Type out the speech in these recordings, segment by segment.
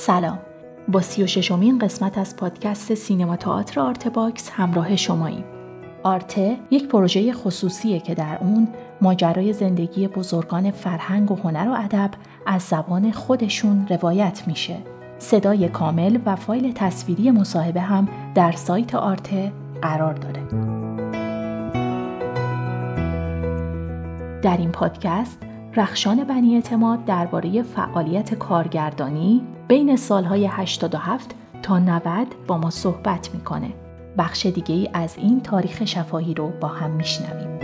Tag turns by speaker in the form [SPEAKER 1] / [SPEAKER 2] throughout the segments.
[SPEAKER 1] سلام. با سی و ششمین قسمت از پادکست سینما تئاتر آرت باکس همراه شماییم. آرته یک پروژه خصوصیه که در اون ماجرای زندگی بزرگان فرهنگ و هنر و ادب از زبان خودشون روایت میشه. صدای کامل و فایل تصویری مصاحبه هم در سایت آرته قرار داره. در این پادکست رخشان بنی اعتماد درباره فعالیت کارگردانی بین سالهای 87 تا 90 با ما صحبت می‌کنه. بخش دیگه ای از این تاریخ شفاهی رو با هم میشنویم.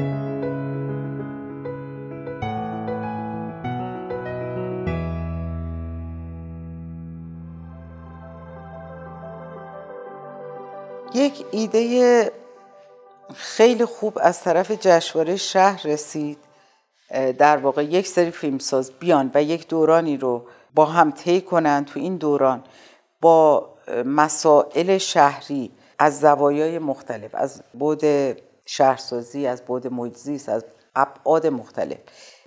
[SPEAKER 2] یک ایده خیلی خوب از طرف جشنواره شهر رسید در واقع یک سری فیلمساز بیان و یک دورانی رو با هم طی کنن تو این دوران با مسائل شهری از زوایای مختلف از بود شهرسازی از بود محیط از ابعاد مختلف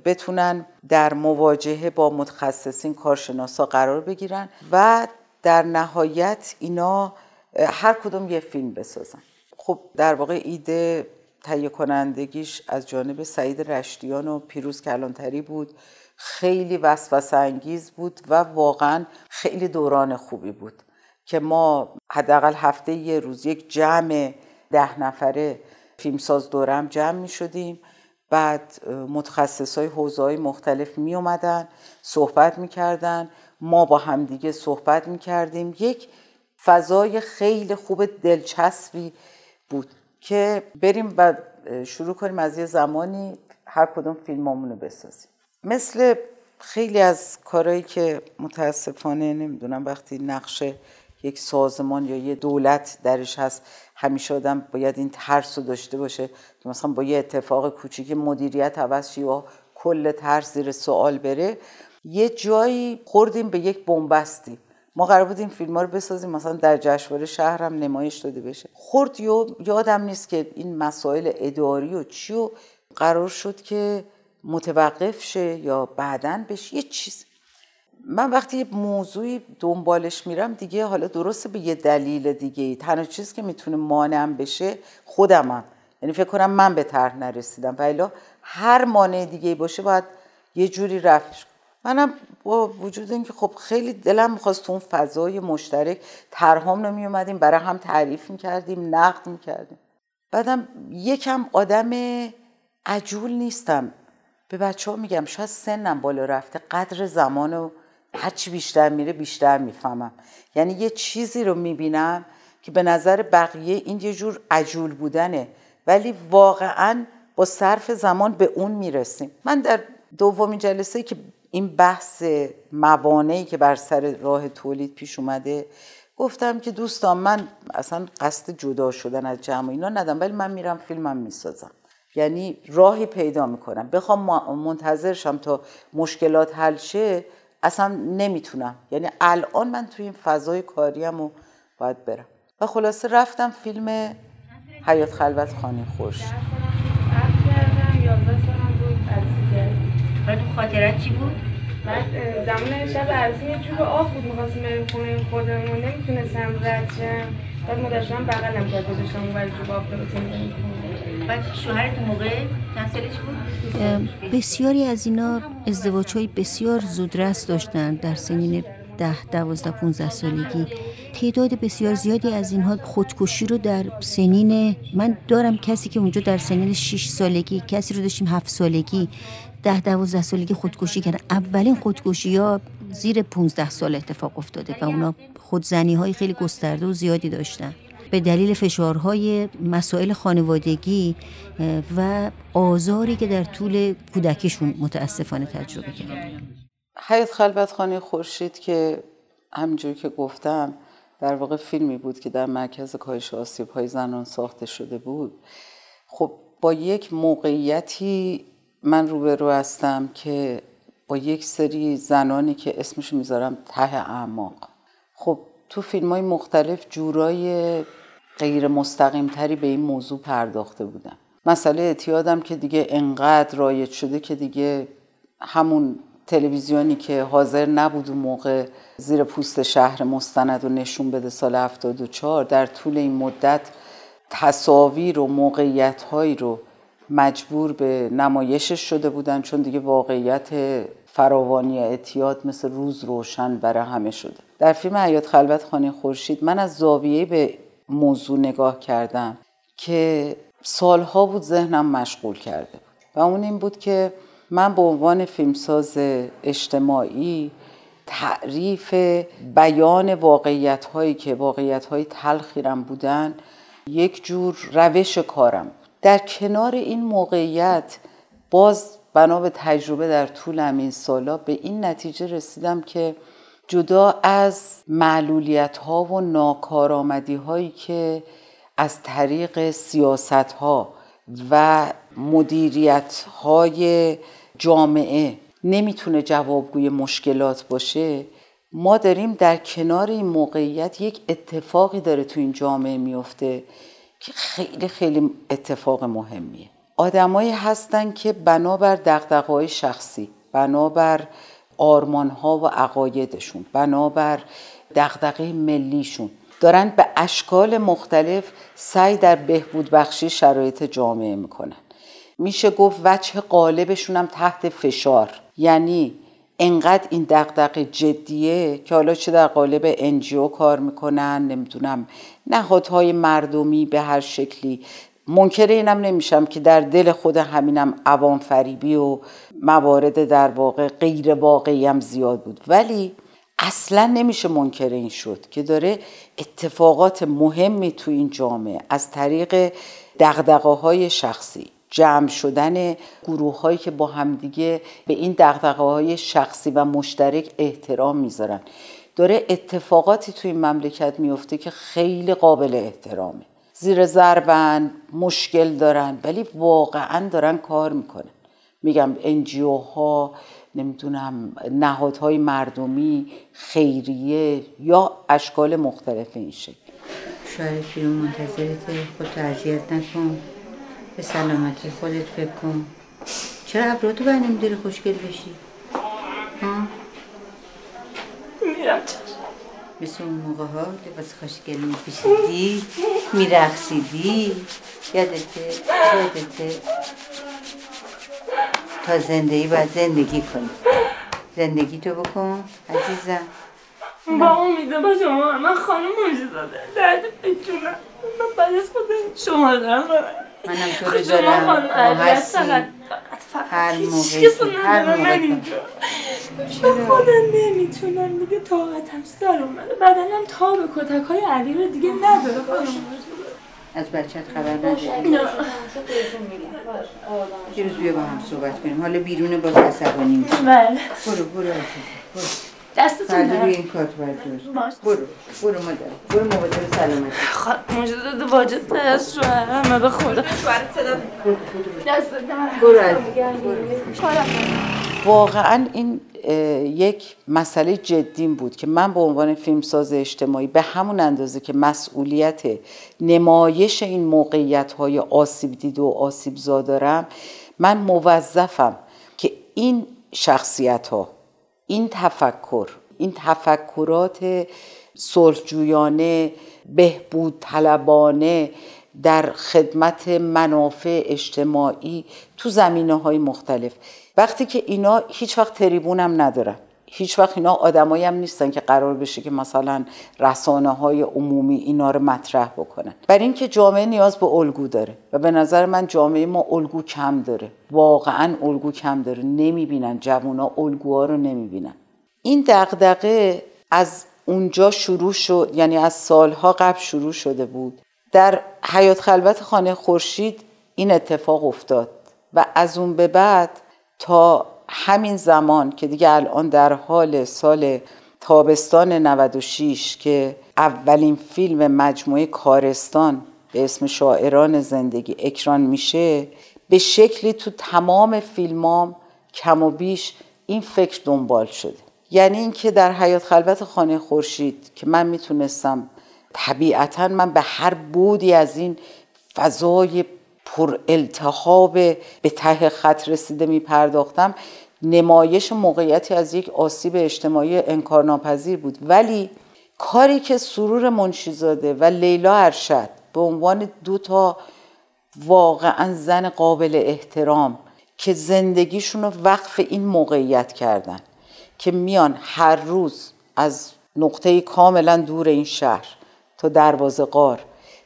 [SPEAKER 2] بتونن در مواجهه با متخصصین کارشناسا قرار بگیرن و در نهایت اینا هر کدوم یه فیلم بسازن. خب در واقع ایده تهیه کنندگیش از جانب سعید رشتیان و پیروز کلانتری بود. خیلی وسوسه انگیز بود و واقعا خیلی دوران خوبی بود که ما حداقل هفته یه روز یک جمع ده نفره فیلمساز دورم جمع می شدیم. بعد متخصص های حوزه های مختلف می اومدن صحبت می کردن. ما با همدیگه صحبت می کردیم. یک فضای خیلی خوب دلچسبی بود. که بریم و شروع کنیم از یه زمانی هر کدوم فیلمامون رو بسازیم. مثل خیلی از کارهایی که متاسفانه نمی‌دونم وقتی نقشه یک سازمان یا یه دولت درش هست همیشه آدم باید این ترس رو داشته باشه. که مثلا با یه اتفاق کوچیک مدیریت عوض و کل ترس زیر سوال بره. یه جایی خوردیم به یک بنبستی. ما قرار بود این فیلم ها رو بسازیم مثلا در جشنواره شهر هم نمایش داده بشه. خورد یادم نیست که این مسائل اداری و چی و قرار شد که متوقف شه یا بعدا بشه یه چیز. من وقتی یه موضوعی دنبالش میرم دیگه حالا درسته به یه دلیل دیگه تنها چیزی که می‌تونه مانعم بشه خودمم. یعنی فکر کنم من به طرح نرسیدم. و هر مانع دیگه باشه باید یه جوری رفت. منم با وجود اینکه خب خیلی دلم می‌خواست تو اون فضای مشترک ترهام نمی اومدیم برای هم تعریف می‌کردیم نقد می‌کردیم. بعدم یکم آدم عجول نیستم. به بچه ها میگم شاید سنم بالا رفته قدر زمان و هرچی بیشتر میره بیشتر می‌فهمم. یعنی یه چیزی رو می‌بینم که به نظر بقیه این یه جور عجول بودنه. ولی واقعا با صرف زمان به اون می‌رسیم. من در دومین جلسه که این بحث موانعی که بر سر راه تولید پیش اومده گفتم که دوستان من اصلا قصد جدا شدن از جمع اینا ندم ولی من میرم فیلمم می‌سازم. یعنی راهی پیدا می‌کنم. بخوام منتظرشم تا مشکلات حل شه اصلا نمی‌تونم. یعنی الان من توی این فضای کاریم رو باید برم. و خلاصه رفتم فیلم حیات خلوت خانه خوش
[SPEAKER 3] بعد خاطرت چی بود؟
[SPEAKER 4] بعد زمان شب عروسی یه جور آب بود می‌خواستیم بریم خونه خودمون نمی‌تونستم رد شم بعد مادرشم بغلم کرد گذاشتم اون برای جوب آب
[SPEAKER 3] بعد شوهرت موقع چند سالش بود؟
[SPEAKER 5] بسیاری از اینا ازدواج های بسیار زودرس داشتن در سنین ده دوازده 15 سالگی تعداد بسیار زیادی از اینها خودکشی رو در سنین من دارم کسی که اونجا در سنین 6 سالگی کسی رو داشتیم 7 سالگی ده دوازده سالگی خودکشی کردن. اولین خودکشی ها زیر 15 سال اتفاق افتاده و اونا خودزنی های خیلی گسترده و زیادی داشتن. به دلیل فشارهای مسائل خانوادگی و آزاری که در طول کودکیشون متاسفانه تجربه کردن.
[SPEAKER 2] حیات خلوت خانه خورشید که همینجوری که گفتم در واقع فیلمی بود که در مرکز کاهش آسیب های زنان ساخته شده بود. خب با یک موقعیتی من روبرو هستم که با یک سری زنانی که اسمشو می‌ذارم ته اعماق. خب تو فیلم های مختلف جورای غیر مستقیم تری به این موضوع پرداخته بودم. مسئله اعتیادم که دیگه انقدر رایج شده که دیگه همون تلویزیونی که حاضر نبود اون موقع زیر پوست شهر مستند و نشون بده سال 74 در طول این مدت تصاویر و موقعیت هایی رو مجبور به نمایشش شده بودن چون دیگه واقعیت فراوانی اعتیاد مثل روز روشن برای همه شده. در فیلم حیات خلوت خانه خورشید من از زاویه به موضوع نگاه کردم که سالها بود ذهنم مشغول کرده و اون این بود که من به عنوان فیلمساز اجتماعی تعریف بیان واقعیت هایی که واقعیت های تلخیرم بودن یک جور روش کارم بود در کنار این موقعیت باز بنا به تجربه در طول همین سالا به این نتیجه رسیدم که جدا از معلولیت ها و ناکارآمدی هایی که از طریق سیاست ها و مدیریت های جامعه نمی‌تونه جوابگوی مشکلات باشه ما داریم در کنار این موقعیت یک اتفاقی داره تو این جامعه میفته که خیلی خیلی اتفاق مهمیه. آدمایی هستن که بنابر دقدقه شخصی بنابر آرمان ها و عقایدشون بنابر دقدقه ملیشون دارن به اشکال مختلف سعی در بهبود بخشی شرایط جامعه می‌کنن. میشه گفت وجه قالبشون هم تحت فشار. یعنی انقدر این دقدقه جدیه که حالا چه در قالب انجیو کار می‌کنن نمی‌دونم. نهادهای مردمی به هر شکلی. منکر اینم نمیشم که در دل خود همینم عوام فریبی و موارد در واقع غیر واقعی هم زیاد بود. ولی اصلا نمیشه منکر این شد که داره اتفاقات مهمی تو این جامعه از طریق دقدقه های شخصی جمع شدن گروه هایی که با همدیگه به این دقدقه های شخصی و مشترک احترام می‌ذارن. داره اتفاقاتی توی این مملکت میفته که خیلی قابل احترامه. زیر ضربن مشکل دارن ولی واقعا دارن کار می‌کنن. میگم انجیو ها نمی‌دونم نهادهای مردمی خیریه یا اشکال مختلف این شکل.
[SPEAKER 5] شاید منتظرت خودتو اذیت نکن. به سلامتی خودت فکر کن. چرا ابراتو بر نمیداری خوشگل بشی؟ ها؟
[SPEAKER 4] میرم
[SPEAKER 5] مثل اون موقع ها لباس خوشگل میپوشیدی میرقصیدی. یادته؟ یادته؟ تا زندگی باید زندگی کنی. زندگی تو بکن عزیزم.
[SPEAKER 4] با امیده با شما من خانم موجی زاده. درد بجونم من بعد از خود شما دارم
[SPEAKER 5] منم تو رو دارم هستی.
[SPEAKER 4] فقط فقط
[SPEAKER 5] هر
[SPEAKER 4] رو
[SPEAKER 5] هر موقع
[SPEAKER 4] من خودم نمی‌تونم دیگه طاقتم سر اومده. بدنم تا به کتک های علی رو دیگه نداره.
[SPEAKER 5] از بچت خبر نداری.
[SPEAKER 4] نه.
[SPEAKER 5] یه روز بیا با هم صحبت کنیم. حالا بیرون باز عصبانی میشی
[SPEAKER 4] بله.
[SPEAKER 5] برو برو. برو.
[SPEAKER 4] دستتون درد
[SPEAKER 5] این
[SPEAKER 4] باش.
[SPEAKER 5] برو برو مادر برو مواظب سلامتی.
[SPEAKER 4] خانم موجی زاده واجد به خدا دست درد
[SPEAKER 5] برو عزیزم برو
[SPEAKER 2] واقعا این یک مسئله جدی بود که من به عنوان فیلمساز اجتماعی به همون اندازه که مسئولیت نمایش این موقعیت های آسیب دیده و آسیب زا دارم من موظفم که این شخصیت ها این تفکر این تفکرات صلحجویانه بهبود طلبانه در خدمت منافع اجتماعی تو زمینه های مختلف. وقتی که اینا هیچ وقت تریبون هم ندارن. هیچ وقت اینا آدمایی هم نیستن که قرار بشه که مثلا رسانه های عمومی اینا رو مطرح بکنن. برای اینکه جامعه نیاز به الگو داره و به نظر من جامعه ما الگو کم داره. واقعا الگو کم داره. نمی‌بینن جوونا الگوها رو نمی‌بینن. این دغدغه از اونجا شروع شد یعنی از سالها قبل شروع شده بود. در حیات خلوت خانه خورشید این اتفاق افتاد و از اون به بعد تا همین زمان که دیگه الان در حال سال تابستان 96 که اولین فیلم مجموعه کارستان به اسم شاعران زندگی اکران میشه به شکلی تو تمام فیلمام کم و بیش این فکر دنبال شده. یعنی اینکه در حیات خلوت خانه خورشید که من می‌تونستم طبیعتا من به هر بودی از این فضای پر التهاب به ته خط رسیده می پرداختم نمایش موقعیتی از یک آسیب اجتماعی انکارناپذیر بود. ولی کاری که سرور منشیزاده و لیلا ارشد به عنوان دو تا واقعا زن قابل احترام که زندگیشون رو وقف این موقعیت کردن که میان هر روز از نقطه کاملا دور این شهر تا دروازه قار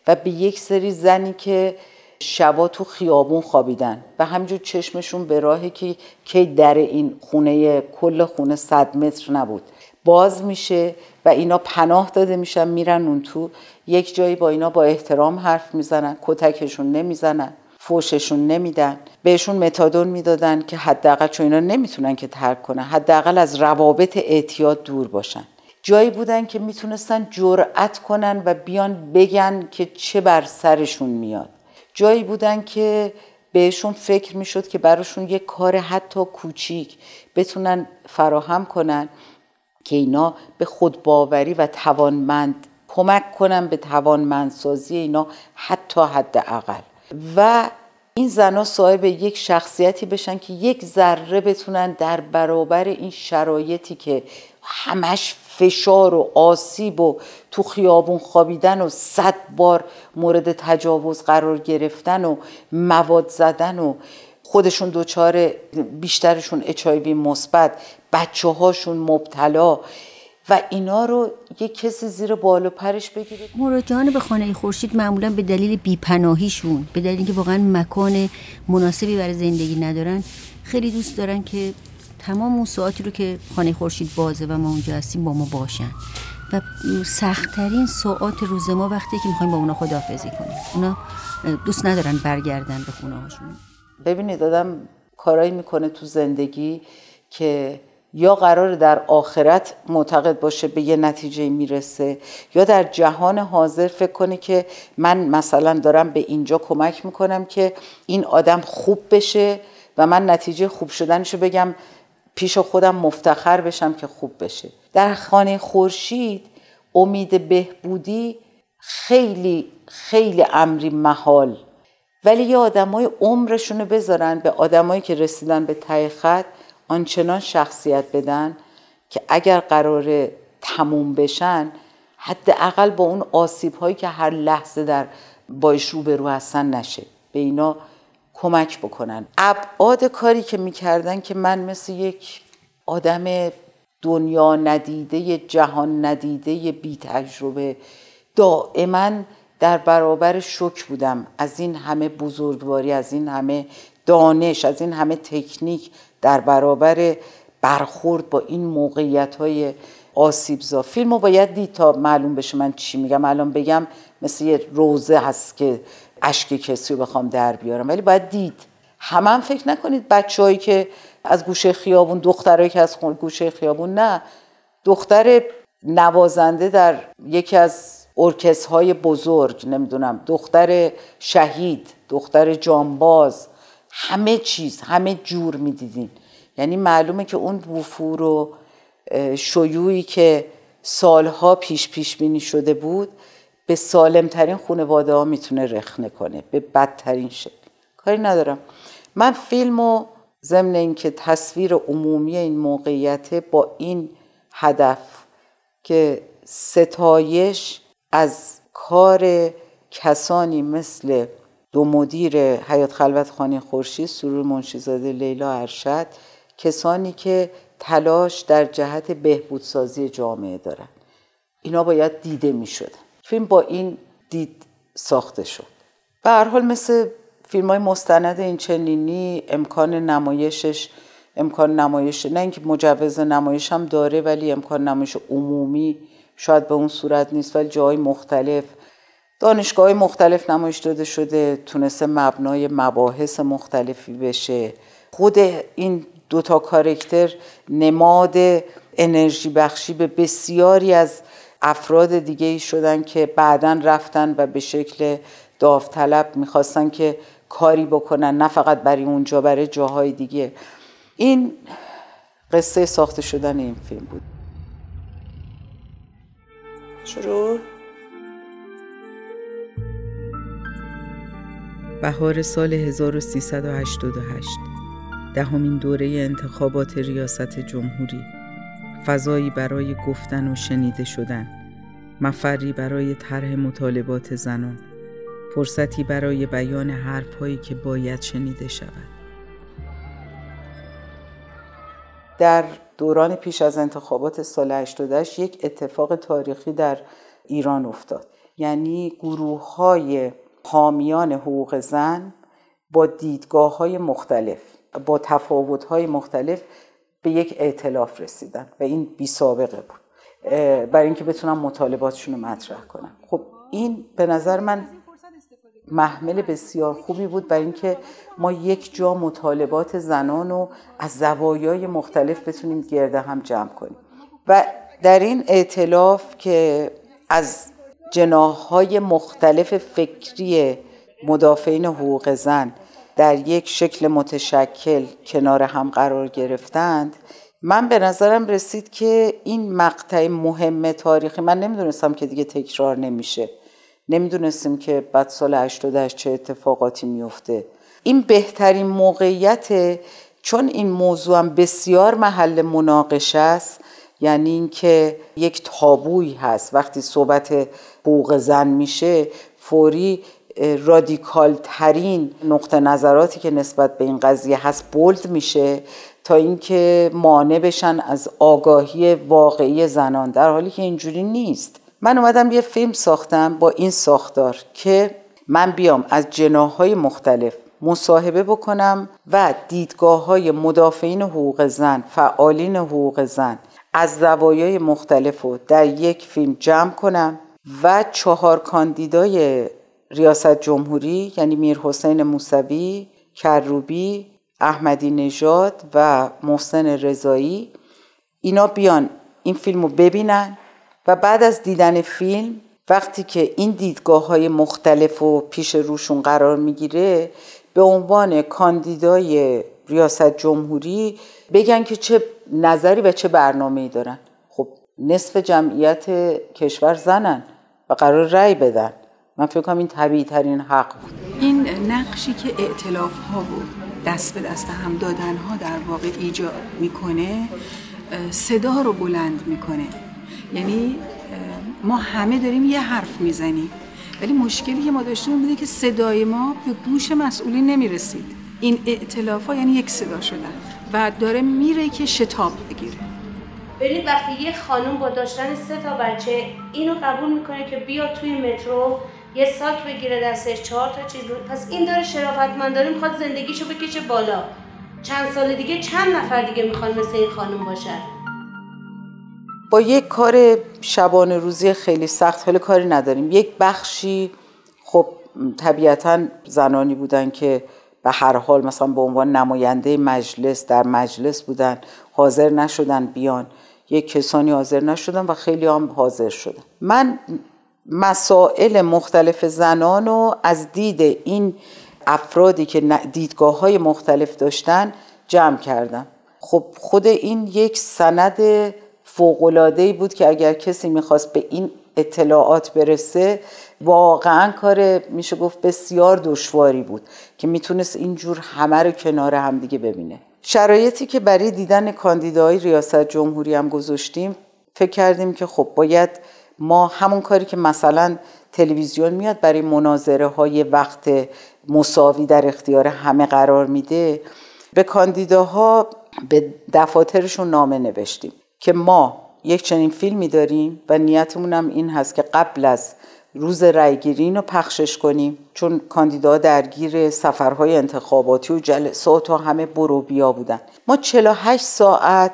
[SPEAKER 2] و به یک سری زنی که شبا تو خیابون خوابیدن و همینجور چشمشون به راهی که کی در این خونه کل خونه صد متر نبود. باز میشه و اینا پناه داده میشن میرن اون تو. یک جایی با اینا با احترام حرف می‌زنن کتکشون نمی‌زنن فوششون نمیدن. بهشون متادون می‌دادن که حداقل چون اینا نمی‌تونن که ترک کنن حداقل از روابط اعتیاد دور باشن. جایی بودن که می‌تونستن جرأت کنن و بیان بگن که چه بر سرشون میاد. جایی بودن که بهشون فکر می‌شد که براشون یک کار حتی کوچیک بتونن فراهم کنن که اینا به خودباوری و توانمند کمک کنن به توانمندسازی اینا حتی حداقل. و این زنها صاحب یک شخصیتی بشن که یک ذره بتونن در برابر این شرایطی که همش فشار و آسیب و تو خیابون خوابیدن و صد بار مورد تجاوز قرار گرفتن و مواد زدن و خودشون دوچار بیشترشون اچایوی مثبت بچه هاشون مبتلا و اینا رو یه کسی زیر بال و پرش بگیره.
[SPEAKER 5] مراجعان به خانه خورشید معمولا به دلیل بیپناهیشون به دلیل اینکه واقعا مکان مناسبی برای زندگی ندارن خیلی دوست دارن که تمام اون ساعتی رو که خانه خورشید بازه و ما اونجا هستیم با ما باشن. و سختترین ساعات روز ما وقتی که می‌خوایم با اونا خداحافظی کنیم. اونا دوست ندارن برگردن به خونه هاشون.
[SPEAKER 2] ببینید آدم کارایی می‌کنه تو زندگی که یا قرار در آخرت معتقد باشه به یه نتیجه می‌رسه یا در جهان حاضر فکر کنه که من مثلا دارم به اینجا کمک می‌کنم که این آدم خوب بشه و من نتیجه خوب شدنشو بگم. پیش خودم مفتخر بشم که خوب بشه. در خانه خورشید امید بهبودی خیلی خیلی امری محال. ولی یه آدمای عمرشونو بذارن به آدمایی که رسیدن به ته خط آنچنان شخصیت بدن که اگر قرار تموم بشن حداقل با اون آسیب هایی که هر لحظه در بایش روبرو هستن نشه. به اینا کمک بکنن. ابعاد کاری که می‌کردن که من مثل یک آدم دنیا ندیده جهان ندیده بی تجربه دائما در برابر شک بودم. از این همه بزرگواری از این همه دانش از این همه تکنیک در برابر برخورد با این موقعیت های آسیبزا. فیلم رو باید دید تا معلوم بشه من چی میگم. الان بگم مثل یه روزه هست که اشک کسی رو بخوام در بیارم. ولی باید دید. همه هم فکر نکنید بچههایی که از گوشه خیابون دخترایی که از گوشه خیابون نه دختر نوازنده در یکی از های بزرگ نمی‌دونم دختر شهید دختر جانباز همه چیز همه جور می‌دیدین. یعنی معلومه که اون وفور و شیوعی که سالها پیش پیش بینی شده بود به سالمترین خانواده ها می‌تونه رخنه کنه به بدترین شکل. کاری ندارم. من فیلم و ضمن اینکه تصویر عمومی این موقعیت با این هدف که ستایش از کار کسانی مثل دو مدیر حیات خلوت خانه خورشید سرور منشیزاده لیلا ارشد کسانی که تلاش در جهت بهبودسازی جامعه دارن. اینا باید دیده می شدن. فیلم با این دید ساخته شد. به هر حال مثل فیلم های مستند این چنینی امکان نمایشش امکان نمایش نه اینکه مجوز نمایش هم داره ولی امکان نمایش عمومی شاید به اون صورت نیست ولی جای مختلف دانشگاه مختلف نمایش داده شده تونسته مبنای مباحث مختلفی بشه. خود این دوتا کارکتر نماد انرژی بخشی به بسیاری از افراد دیگه ای شدن که بعدا رفتن و به شکل داوطلب می‌خواستن که کاری بکنن نه فقط برای اونجا برای جاهای دیگه. این قصه ساخته شدن این فیلم بود. شروع.
[SPEAKER 6] بهار سال 1388
[SPEAKER 2] دهمین دوره انتخابات ریاست جمهوری. فضایی برای گفتن و شنیده شدن. مفری برای طرح مطالبات زنان. فرصتی برای بیان حرفهایی که باید شنیده شود. در دوران پیش از انتخابات سال 88 یک اتفاق تاریخی در ایران افتاد. یعنی گروه های حامیان حقوق زن با دیدگاه های مختلف با تفاوت های مختلف به یک اعتلاف رسیدن و این بی سابقه بود. برای اینکه بتونن مطالباتشون رو مطرح کنن خب این به نظر من محمل بسیار خوبی بود برای اینکه ما یک جا مطالبات زنان رو از زوایای مختلف بتونیم گرده هم جمع کنیم. و در این اعتلاف که از جناهای مختلف فکری مدافعین حقوق زن در یک شکل متشکل کنار هم قرار گرفتند. من به نظرم رسید که این مقطع مهم تاریخی من نمی‌دونستم که دیگه تکرار نمیشه. نمی‌دونستیم که بعد سال 88 چه اتفاقاتی میفته این بهترین موقعیت چون این موضوع هم بسیار محل مناقشه است یعنی اینکه یک تابوی هست. وقتی صحبت حقوق زن میشه فوری رادیکال ترین نقطه نظراتی که نسبت به این قضیه هست بولد میشه تا اینکه مانع بشن از آگاهی واقعی زنان در حالی که اینجوری نیست. من اومدم یه فیلم ساختم با این ساختار که من بیام از جناهای مختلف مصاحبه بکنم و دیدگاه های مدافعین حقوق زن فعالین حقوق زن از زوایای مختلف رو در یک فیلم جمع کنم و چهار کاندیدای ریاست جمهوری یعنی میر حسین موسوی، کروبی، احمدی نژاد و محسن رضایی. اینا بیان این فیلم رو ببینن و بعد از دیدن فیلم وقتی که این دیدگاه های مختلف و پیش روشون قرار می‌گیره به عنوان کاندیدای ریاست جمهوری بگن که چه نظری و چه برنامه ای دارن. خب نصف جمعیت کشور زنن و قرار رأی بدن. من فکر کنم این طبیعی ترین حق بود.
[SPEAKER 6] این نقشی که اعتلاف ها بود دست به دست هم دادن ها در واقع ایجاد می‌کنه صدا رو بلند می‌کنه. یعنی ما همه داریم یه حرف می‌زنیم. ولی مشکلی که ما داشتیم بوده که صدای ما به گوش مسئولین نمی‌رسید. این اعتلاف ها یعنی یک صدا شدن و داره میره که شتاب بگیره.
[SPEAKER 7] ببینید وقتی یه خانم با داشتن سه تا بچه اینو قبول می‌کنه که بیا توی مترو یه ساک بگیره دستش چهار تا چیز. رو پس این داره شرافتمندانه می‌خواد زندگیشو بکشه بالا. چند سال دیگه چند نفر دیگه می‌خوان مثل این خانم باشن؟
[SPEAKER 2] با یک کار شبانه روزی خیلی سخت حال کاری نداریم. یک بخشی خب طبیعتا زنانی بودن که به هر حال مثلا به عنوان نماینده مجلس در مجلس بودن حاضر نشدن بیان. یک کسانی حاضر نشدن و خیلی هم حاضر شدن. من مسائل مختلف زنان رو از دید این افرادی که دیدگاه های مختلف داشتن جمع کردم. خب خود این یک سند فوقلادهی بود که اگر کسی می‌خواست به این اطلاعات برسه واقعا کار میشه گفت بسیار دشواری بود که می‌تونست اینجور همه رو کنار همدیگه ببینه. شرایطی که برای دیدن کاندیدای ریاست جمهوری هم گذاشتیم فکر کردیم که خب باید ما همون کاری که مثلا تلویزیون میاد برای مناظره های وقت مساوی در اختیار همه قرار میده به کاندیداها به دفاترشون نامه نوشتیم که ما یک چنین فیلمی داریم و نیتمون هم این هست که قبل از روز رأیگیری رو پخشش کنیم. چون کاندیدا درگیر سفرهای انتخاباتی و جلسات و همه برو بیا بودن. ما 48 ساعت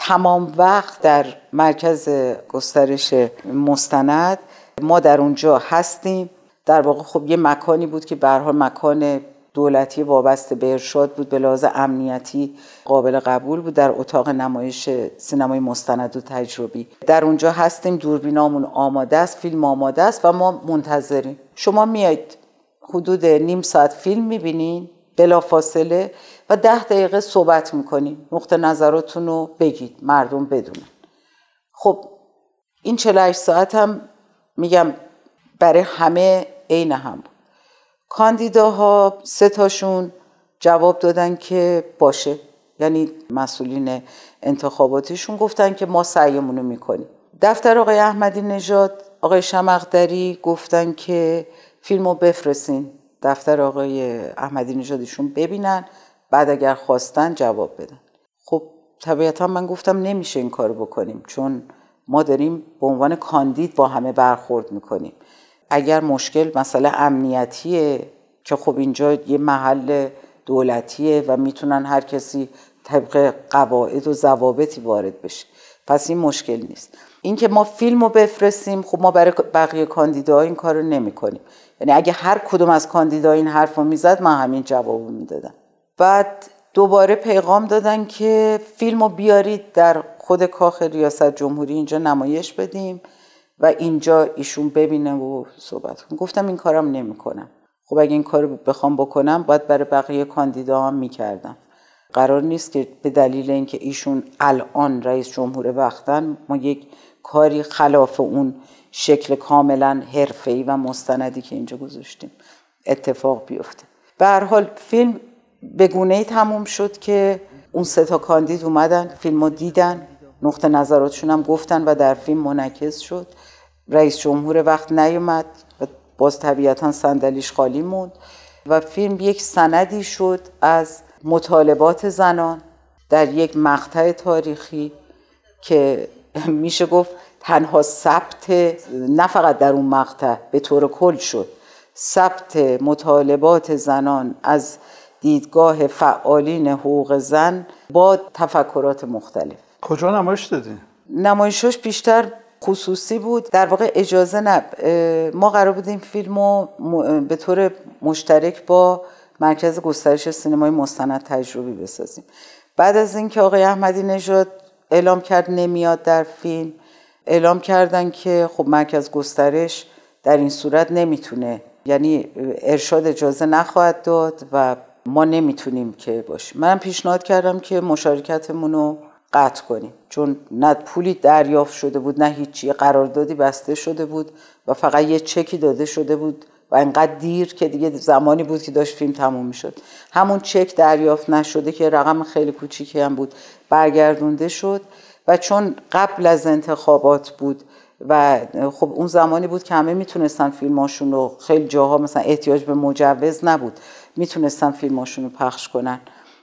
[SPEAKER 2] تمام وقت در مرکز گسترش مستند. ما در اونجا هستیم. در واقع خب یه مکانی بود که به مکان دولتی وابسته به ارشاد بود به لحاظ امنیتی قابل قبول بود. در اتاق نمایش سینمای مستند و تجربی. در اونجا هستیم. دوربینامون آماده است فیلم آماده است و ما منتظریم. شما میایید حدود نیم ساعت فیلم می‌بینین. بلا فاصله و ده دقیقه صحبت می‌کنین نقطه نظراتون رو بگید. مردم بدونن. خب این 48 ساعت هم میگم برای همه عین هم بود. کاندیداها سه تاشون جواب دادن که باشه. یعنی مسئولین انتخاباتیشون گفتن که ما سعیمون می‌کنیم. دفتر آقای احمدی نژاد آقای شمقدری گفتن که فیلم رو دفتر آقای احمدی نژادشون ببینن بعد اگر خواستن جواب بدن. خب طبیعتا من گفتم نمیشه این کارو بکنیم چون ما داریم به عنوان کاندید با همه برخورد می‌کنیم. اگر مشکل مسئله امنیتیه که خب اینجا یه محل دولتیه و می‌تونن هر کسی طبق قواعد و ضوابطی وارد بشه. پس این مشکل نیست. اینکه ما فیلم رو بفرستیم خب ما برای بقیه کاندیداها این کار رو یعنی اگه هر کدوم از کاندیدا این حرف رو می‌زد من همین جواب می‌دادم. بعد دوباره پیغام دادن که فیلم رو بیارید در خود کاخ ریاست جمهوری اینجا نمایش بدیم و اینجا ایشون ببینه و صحبت کنه. گفتم این کارم نمی‌کنم. خب اگه این کار بخوام بکنم باید برای بقیه کاندیدا هم می‌کردم. قرار نیست که به دلیل اینکه ایشون الان رئیس جمهور وقتن ما یک کاری خلاف اون شکل کاملا حرفه‌ای و مستندی که اینجا گذاشتیم اتفاق بیفته. به هر حال فیلم به گونه ای تموم شد که اون سه تا کاندید اومدن فیلم دیدن نقطه نظراتشون هم گفتن و در فیلم منعکس شد. رئیس جمهور وقت نیومد و باز طبیعتا صندلیش خالی موند و فیلم یک سندی شد از مطالبات زنان در یک مقطع تاریخی که میشه گفت تنها ثبت نه فقط در اون مقطع به طور کل شد. ثبت مطالبات زنان از دیدگاه فعالین حقوق زن با تفکرات مختلف.
[SPEAKER 8] کجا نمایش دادی؟
[SPEAKER 2] نمایشش بیشتر خصوصی بود. در واقع اجازه نب ما قرار بودیم فیلم رو به طور مشترک با مرکز گسترش سینمای مستند تجربی بسازیم. بعد از اینکه آقای احمدی نژاد اعلام کرد نمیاد در فیلم اعلام کردن که خب مرکز گسترش در این صورت نمی‌تونه یعنی ارشاد اجازه نخواهد داد و ما نمی‌تونیم که باشیم. من پیشنهاد کردم که مشارکتمون رو قطع کنیم. چون نه پولی دریافت شده بود نه هیچی. قراردادی بسته شده بود و فقط یه چکی داده شده بود و انقدر دیر که دیگه زمانی بود که داشت فیلم تموم می‌شد. همون چک دریافت نشده که رقم خیلی کوچیکی هم بود برگردونده شد و چون قبل از انتخابات بود و خب اون زمانی بود که همه می‌تونستن فیلماشون رو خیلی جاها مثلا احتیاج به مجوز نبود می‌تونستن فیلماشون رو پخش کنن.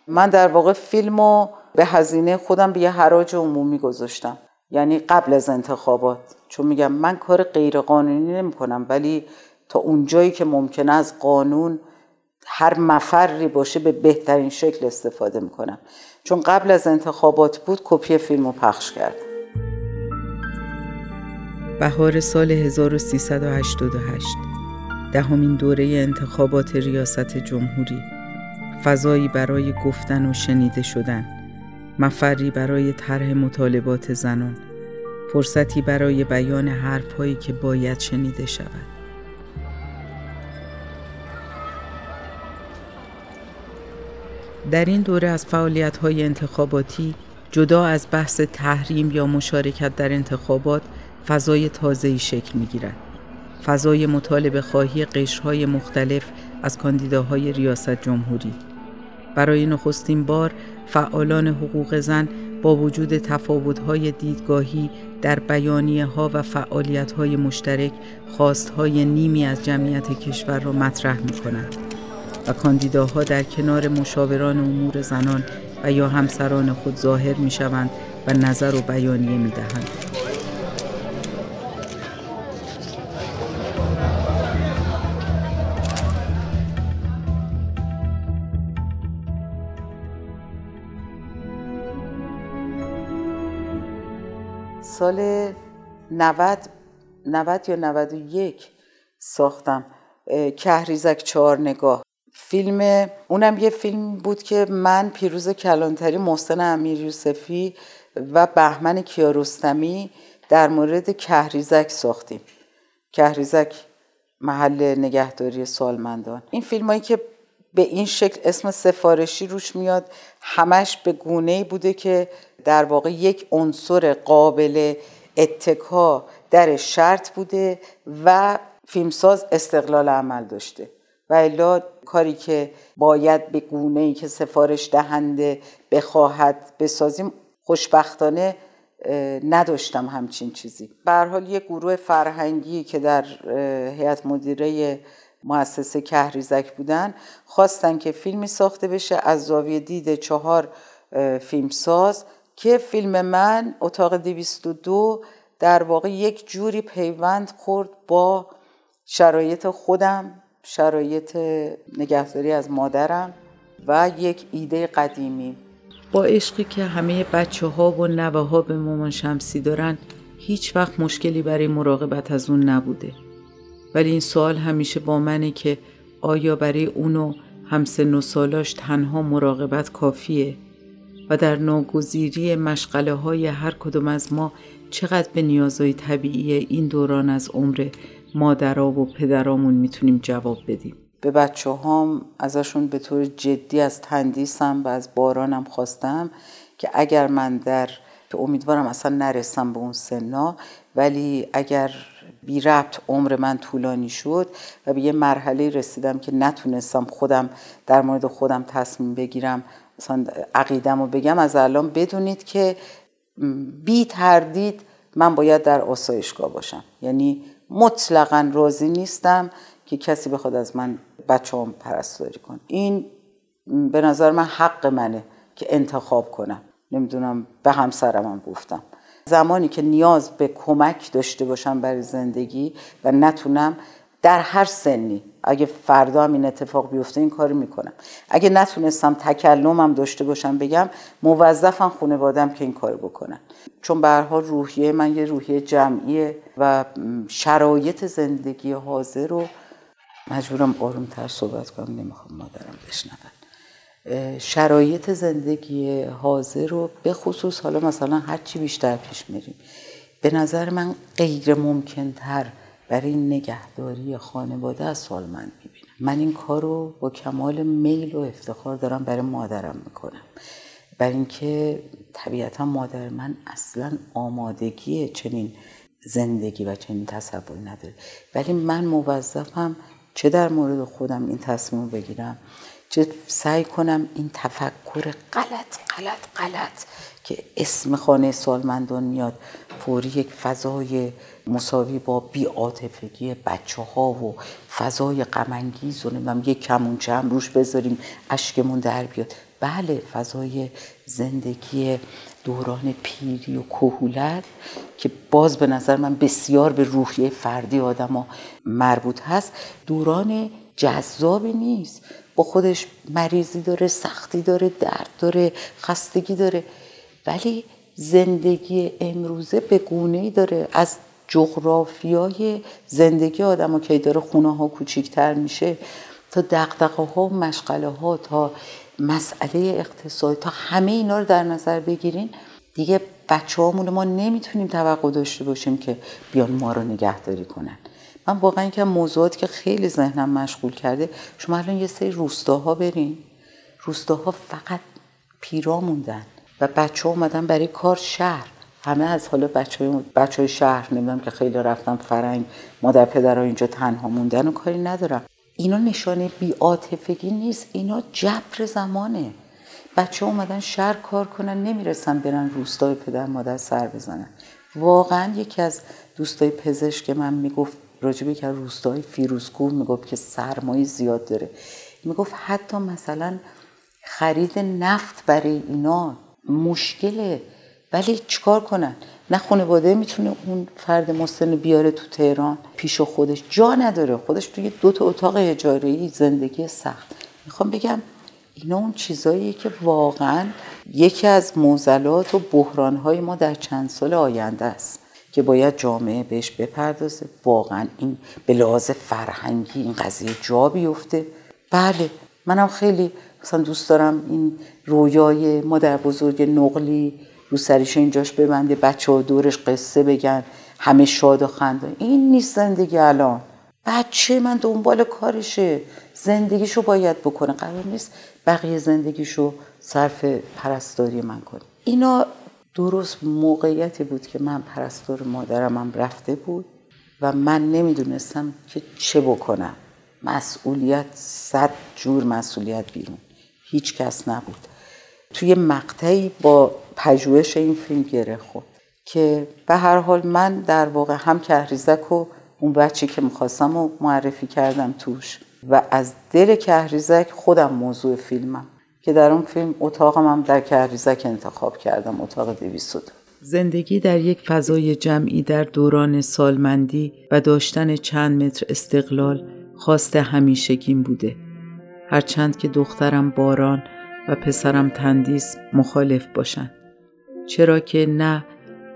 [SPEAKER 2] من در واقع فیلمو به هزینه خودم به یه حراج عمومی گذاشتم. یعنی قبل از انتخابات. چون میگم من کار غیر قانونی نمی کنم ولی تا اونجایی که ممکنه از قانون هر مفری باشه به بهترین شکل استفاده می‌کنم. چون قبل از انتخابات بود کپی فیلم رو پخش کرد
[SPEAKER 9] بهار سال 1388 دهمین دوره انتخابات ریاست جمهوری. فضایی برای گفتن و شنیده شدن. مفری برای طرح مطالبات زنان. فرصتی برای بیان حرفهایی که باید شنیده شود. در این دوره از فعالیت های انتخاباتی جدا از بحث تحریم یا مشارکت در انتخابات فضای تازه‌ای شکل می‌گیرد. فضای مطالبه خواهی قشرهای مختلف از کاندیداهای ریاست جمهوری برای نخستین بار فعالان حقوق زن با وجود تفاوت‌های دیدگاهی در بیانیه ها و فعالیت های مشترک خواست های نیمی از جمعیت کشور را مطرح می کنند. و کاندیداها در کنار مشاوران امور زنان و یا همسران خود ظاهر می شوند و نظر و بیانیه می دهند.
[SPEAKER 2] سال 90 90 یا 91 ساختم کهریزک چهار نگاه فیلم اونم یه فیلم بود که من پیروز کلانتری محسن امیر یوسفی و بهمن کیارستمی در مورد کهریزک ساختیم. کهریزک محل نگهداری سالمندان. این فیلم هایی که به این شکل اسم سفارشی روش میاد همش به گونه بوده که در واقع یک عنصر قابل اتکا در شرط بوده و فیلمساز استقلال عمل داشته. و الا کاری که باید به گونه ای که سفارش دهنده بخواهد بسازیم خوشبختانه نداشتم همچین چیزی. به حال یه گروه فرهنگی که در هیئت مدیره مؤسسه کهریزک بودن خواستن که فیلمی ساخته بشه از زاویه دید چهار فیلمساز که فیلم من اتاق 202 در واقع یک جوری پیوند خورد با شرایط خودم. شرایط نگهداری از مادرم و یک ایده قدیمی.
[SPEAKER 9] با عشقی که همه بچه ها و نوه ها به مامان شمسی دارن هیچ وقت مشکلی برای مراقبت از اون نبوده. ولی این سوال همیشه با منه که آیا برای اونو همسن و سالاش تنها مراقبت کافیه؟ و در ناگزیری مشغله های هر کدوم از ما چقدر به نیازهای طبیعی این دوران از عمر مادرها و پدرامون می‌تونیم جواب بدیم.
[SPEAKER 2] به بچه هام ازشون به طور جدی از تندیسم و از بارانم خواستم که اگر من در که امیدوارم اصلا نرسم به اون سنا ولی اگر بی ربط عمر من طولانی شد و به یه مرحله رسیدم که نتونستم خودم در مورد خودم تصمیم بگیرم مثلا عقیدم رو بگم از الان بدونید که بی تردید من باید در آسایشگاه باشم. یعنی مطلقا راضی نیستم که کسی بخواد از من بچه هم پرستاری کن این به نظر من حق منه که انتخاب کنم. نمی‌دونم به همسرم هم گفتم. زمانی که نیاز به کمک داشته باشم برای زندگی و نتونم در هر سنی اگه فردا هم این اتفاق بیفته این کاری می‌کنم. اگه نتونستم تکلمم داشته باشم بگم موظفم خانوادم که این کار بکنن. چون به روحیه من یه روحیه جمعیه و شرایط زندگی حاضر رو مجبورم آرومتر صحبت کنم نمی‌خوام مادرم بشنون. شرایط زندگی حاضر رو به خصوص حالا مثلا هرچی بیشتر پیش میریم. به نظر من غیر ممکن تر برای نگهداری خانواده از سالمند می‌بینم. من این کار رو با کمال میل و افتخار دارم برای مادرم می‌کنم. برای اینکه طبیعتا مادر من اصلا آمادگی چنین زندگی و چنین تصوری نداره. ولی من موظفم چه در مورد خودم این تصمیم بگیرم چه سعی کنم این تفکر غلط غلط غلط که اسم خانه سالمندان میاد فوری یک فضای مساوی با بیعاطفگی بچه ها و فضای غمانگیز و نمی‌دونم یک کمونچه هم روش بذاریم اشکمون در بیاد. بله فضای زندگی دوران پیری و کهولت که باز به نظر من بسیار به روحیه فردی آدم مربوط هست. دوران جذابی نیست. با خودش مریضی داره سختی داره درد داره خستگی داره. ولی زندگی امروزه به گونه ای داره. از جغرافیای زندگی آدم که داره خونه ها کوچیکتر میشه تا دقدقه ها و مشغله ها تا مسئله اقتصادی تا همه اینا رو در نظر بگیرین دیگه بچه هامون ما نمی‌تونیم توقع داشته باشیم که بیان ما رو نگهداری کنن. من واقعا که موضوعات که خیلی ذهنم مشغول کرده شما الان یه سری روستاها برین. روستاها فقط پیرا موندن و بچه اومدن برای کار شهر. همه از حالا بچه بچه های شهر نمی‌دونم که خیلی رفتن فرنگ مادر پدرها اینجا تنها موندن و کاری ندارم اینا نشانه بیاتفگی نیست. اینا جبر زمانه. بچه اومدن شهر کار کنن نمی‌رسن برن روستای پدر مادر سر بزنن. واقعا یکی از دوستای پزشک من می‌گفت راجبه که روستای فیروزکوه می‌گفت که سرمایه زیاد داره. می‌گفت حتی مثلا خرید نفت برای اینا مشکله ولی چیکار کنن؟ نه خانواده می‌تونه اون فرد مسن بیاره تو تهران پیش خودش. جا نداره. خودش توی دو تا اتاق اجاره زندگی سخت. می‌خوام بگم اینا اون چیزاییه که واقعا یکی از موزلات و بحرانهای ما در چند سال آینده است که باید جامعه بهش بپردازه. واقعا این به لحاظ فرهنگی این قضیه جا بیفته. بله منم خیلی مثلا دوست دارم این رویای مادر بزرگ نقلی رو سریش اینجاش ببنده بچه ها دورش قصه بگن همه شاد و خنده این نیست زندگی الان. بچه من دنبال کارشه. زندگیشو باید بکنه. قرار نیست بقیه زندگیشو صرف پرستاری من کنه. اینا درست موقعیتی بود که من پرستار مادرم هم رفته بود و من نمی‌دونستم که چه بکنم. مسئولیت صد جور مسئولیت بیرون. هیچ کس نبود. توی مقطعی با پژوهش این فیلم گره خورد که به هر حال من در واقع هم کهریزک و اون بچه که می‌خواستم و معرفی کردم توش و از دل کهریزک خودم موضوع فیلمم که در اون فیلم اتاقم هم در کهریزک انتخاب کردم اتاق دویسود
[SPEAKER 9] زندگی در یک فضای جمعی در دوران سالمندی و داشتن چند متر استقلال خواست همیشگیم بوده. هرچند که دخترم باران و پسرم تندیس مخالف باشند. چرا که نه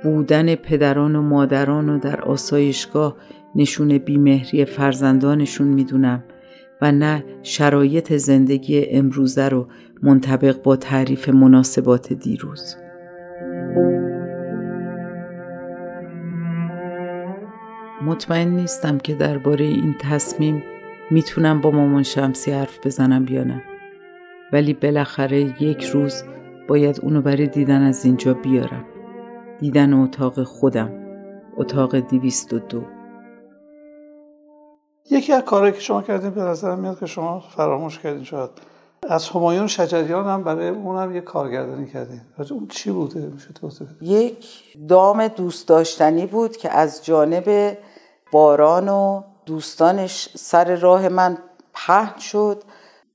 [SPEAKER 9] بودن پدران و مادران و در آسایشگاه نشون بیمهری فرزندانشون می‌دونم و نه شرایط زندگی امروزه رو منطبق با تعریف مناسبات دیروز. مطمئن نیستم که درباره این تصمیم می‌تونم با مامان شمسی حرف بزنم یا نه. ولی بالاخره یک روز باید اونو برای دیدن از اینجا بیارم. دیدن اتاق خودم. اتاق دیویست و دو.
[SPEAKER 8] یکی از کارهایی که شما کردین به نظرم میاد که شما فراموش کردین شاید. از همایون شجریان هم برای اونم یه کارگردانی کردین. اون چی بوده میشه توضیح
[SPEAKER 2] یک دام دوست داشتنی بود که از جانب باران و دوستانش سر راه من پهن شد.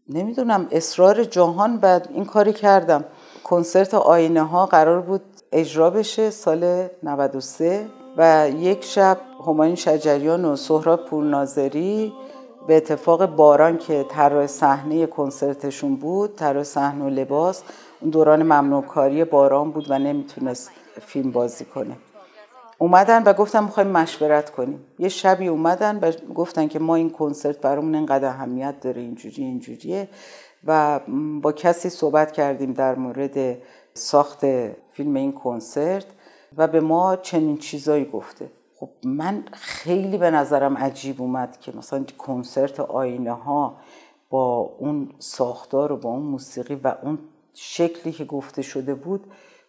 [SPEAKER 2] نمی‌دونم اصرار جهان بعد این کاری کردم. کنسرت آینه ها قرار بود اجرا بشه سال 93 و یک شب همایون شجریان و سهراب پورناظری به اتفاق باران که طراح صحنه کنسرتشون بود طراح صحنه و لباس اون دوران ممنوع کاری باران بود و نمی‌تونست فیلم بازی کنه. اومدن و گفتم می‌خوایم مشورت کنیم. یه شبی اومدن و گفتن که ما این کنسرت برامون اینقدر اهمیت داره اینجوری اینجوریه. و با کسی صحبت کردیم در مورد ساخت فیلم این کنسرت و به ما چنین چیزایی گفته. خب من خیلی به نظرم عجیب اومد که مثلا کنسرت آینه ها با اون ساختار و با اون موسیقی و اون شکلی که گفته شده بود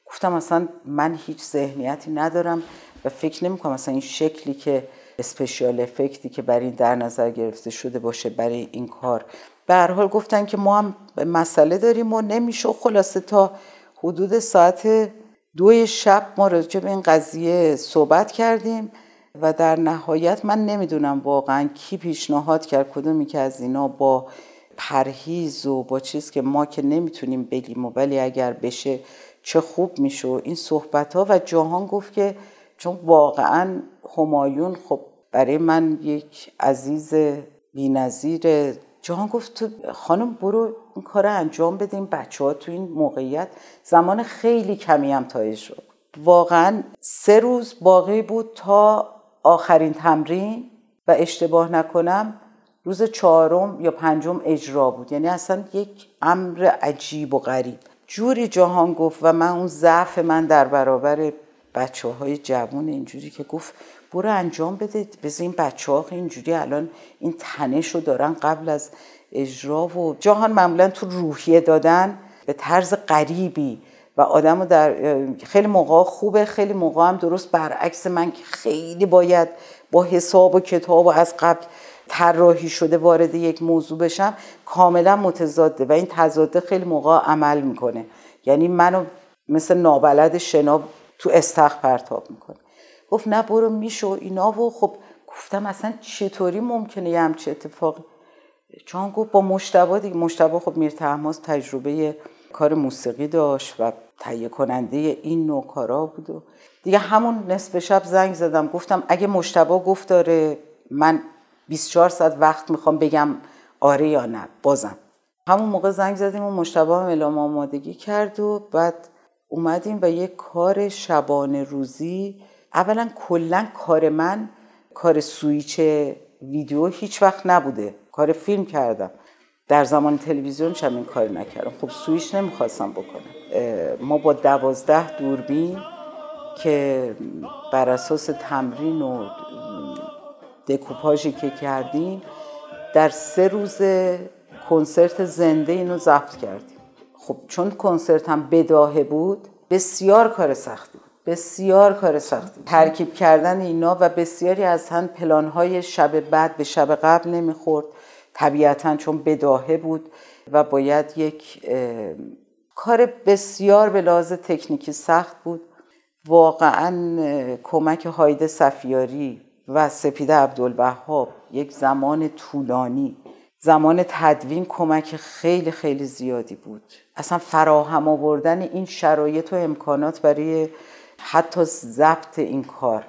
[SPEAKER 2] گفتم مثلا من هیچ ذهنیتی ندارم. و فکر نمی کنم مثلا این شکلی که اسپشیال افکتی که برای این در نظر گرفته شده باشه برای این کار. به هر حال گفتن که ما هم مسئله داریم و نمیشه خلاصه تا حدود ساعت دوی شب ما راجع به این قضیه صحبت کردیم و در نهایت من نمی‌دونم واقعا کی پیشنهاد کرد کدومی که از اینا با پرهیز و با چیز که ما که نمی‌تونیم بگیم ولی اگر بشه چه خوب میشه. این صحبت ها و جهان گفت که چون واقعا همایون خب برای من یک عزیز بینظیر. جهان گفت تو خانم برو این کار انجام بده این بچه ها تو این موقعیت زمان خیلی کمی هم تا اجرا واقعا سه روز باقی بود تا آخرین تمرین و اشتباه نکنم روز چهارم یا پنجم اجرا بود. یعنی اصلا یک امر عجیب و غریب. جوری جهان گفت و من اون ضعف من در برابر بچه های جوون اینجوری که گفت برو انجام بده بذار این بچه ها اینجوری الان این تنش رو دارن قبل از اجرا و جهان معمولا تو روحیه دادن به طرز غریبی و آدم در خیلی موقع خوبه خیلی موقع هم درست برعکس من که خیلی باید با حساب و کتاب و از قبل طراحی شده وارد یک موضوع بشم کاملا متضاده و این تضاده خیلی موقع عمل می‌کنه. یعنی منو مثل نابلد شنا تو استخ پرتاب می‌کنه. گفت نه برو میشو اینا و خب گفتم اصلا چطوری ممکنه یه همچه اتفاقی چون گفت با مشتبه دیگه مشتبه خب میر تحماس تجربه کار موسیقی داشت و تهیه کننده این نوع کارا بود و دیگه همون نصف شب زنگ زدم. گفتم اگه مشتبه گفت داره من 24 ساعت وقت می‌خوام بگم آره یا نه بازم. همون موقع زنگ زدیم و مشتبه هم اعلام آمادگی کرد و بعد اومدیم و یک کار شبانه روزی اولا کلا کار من کار سویچ ویدیو هیچ وقت نبوده. کار فیلم کردم. در زمان تلویزیون هم این کار نکردم. خب سویچ نمی‌خواستم بکنم. ما با دوازده دوربین که بر اساس تمرین و دکوپاژی که کردیم در سه روز کنسرت زنده اینو ضبط کردیم. خب چون کنسرت هم بداهه بود بسیار کار سختی بود بسیار کار سختی ترکیب کردن اینا و بسیاری از هم پلانهای شب بعد به شب قبل نمی‌خورد. طبیعتا چون بداهه بود و باید یک کار بسیار به لحاظ تکنیکی سخت بود. واقعا کمک هایده سفیاری و سپید عبدالوهاب یک زمان طولانی زمان تدوین کمک خیلی خیلی زیادی بود. اصلا فراهم آوردن این شرایط و امکانات برای حتی ضبط این کار.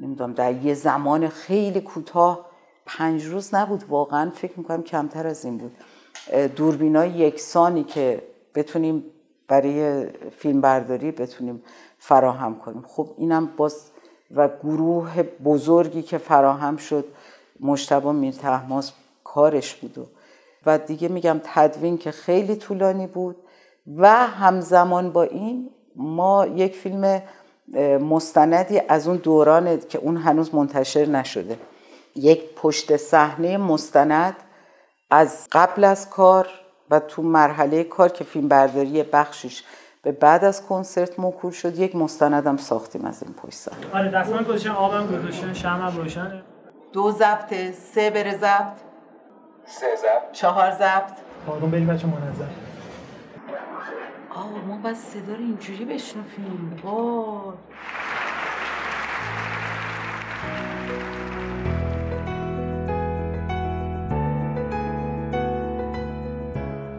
[SPEAKER 2] نمی‌دونم در یه زمان خیلی کوتاه پنج روز نبود. واقعا فکر می‌کنم کمتر از این بود. دوربینای یکسانی که بتونیم برای فیلم برداری بتونیم فراهم کنیم. خب اینم باز و گروه بزرگی که فراهم شد مشتبه میر کارش بود و, و دیگه میگم تدوین که خیلی طولانی بود و همزمان با این ما یک فیلم مستندی از اون دوران که اون هنوز منتشر نشده. یک پشت صحنه مستند از قبل از کار و تو مرحله کار که فیلم برداری بخشش به بعد از کنسرت موکول شد یک مستندم ساختیم از این پشت صحنه.
[SPEAKER 10] آره دستمان گذاشتن آبم گذاشتن شمعم روشنه.
[SPEAKER 2] دو ضبط سه بره ضبط.
[SPEAKER 11] سه ضبط.
[SPEAKER 2] چهار ضبط.
[SPEAKER 10] آروم بریم بچه منظم
[SPEAKER 2] آه ما بس صدا رو اینجوری بشنفیم وای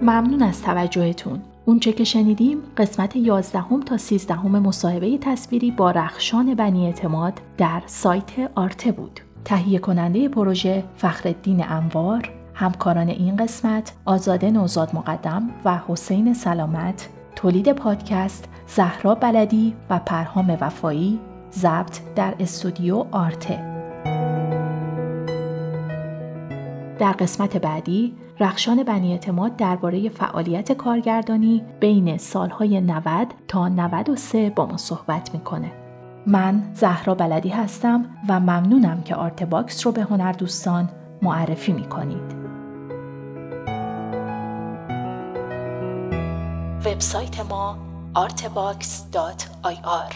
[SPEAKER 1] ممنون از توجهتون. اونچه که شنیدیم قسمت 11 تا 13 مصاحبه تصویری با رخشان بنی اعتماد در سایت آرته بود. تهیه کننده پروژه فخرالدین انوار، همکاران این قسمت آزاده نوزاد مقدم و حسین سلامت، تولید پادکست زهرا بلدی و پرهام وفایی، ضبط در استودیو آرته. در قسمت بعدی رخشان بنی اعتماد درباره فعالیت کارگردانی بین سالهای 90 تا 93 با ما صحبت می‌کنه. من زهرا بلدی هستم و ممنونم که آرت باکس رو به هنر دوستان معرفی می‌کنید. وبسایت ما artbox.ir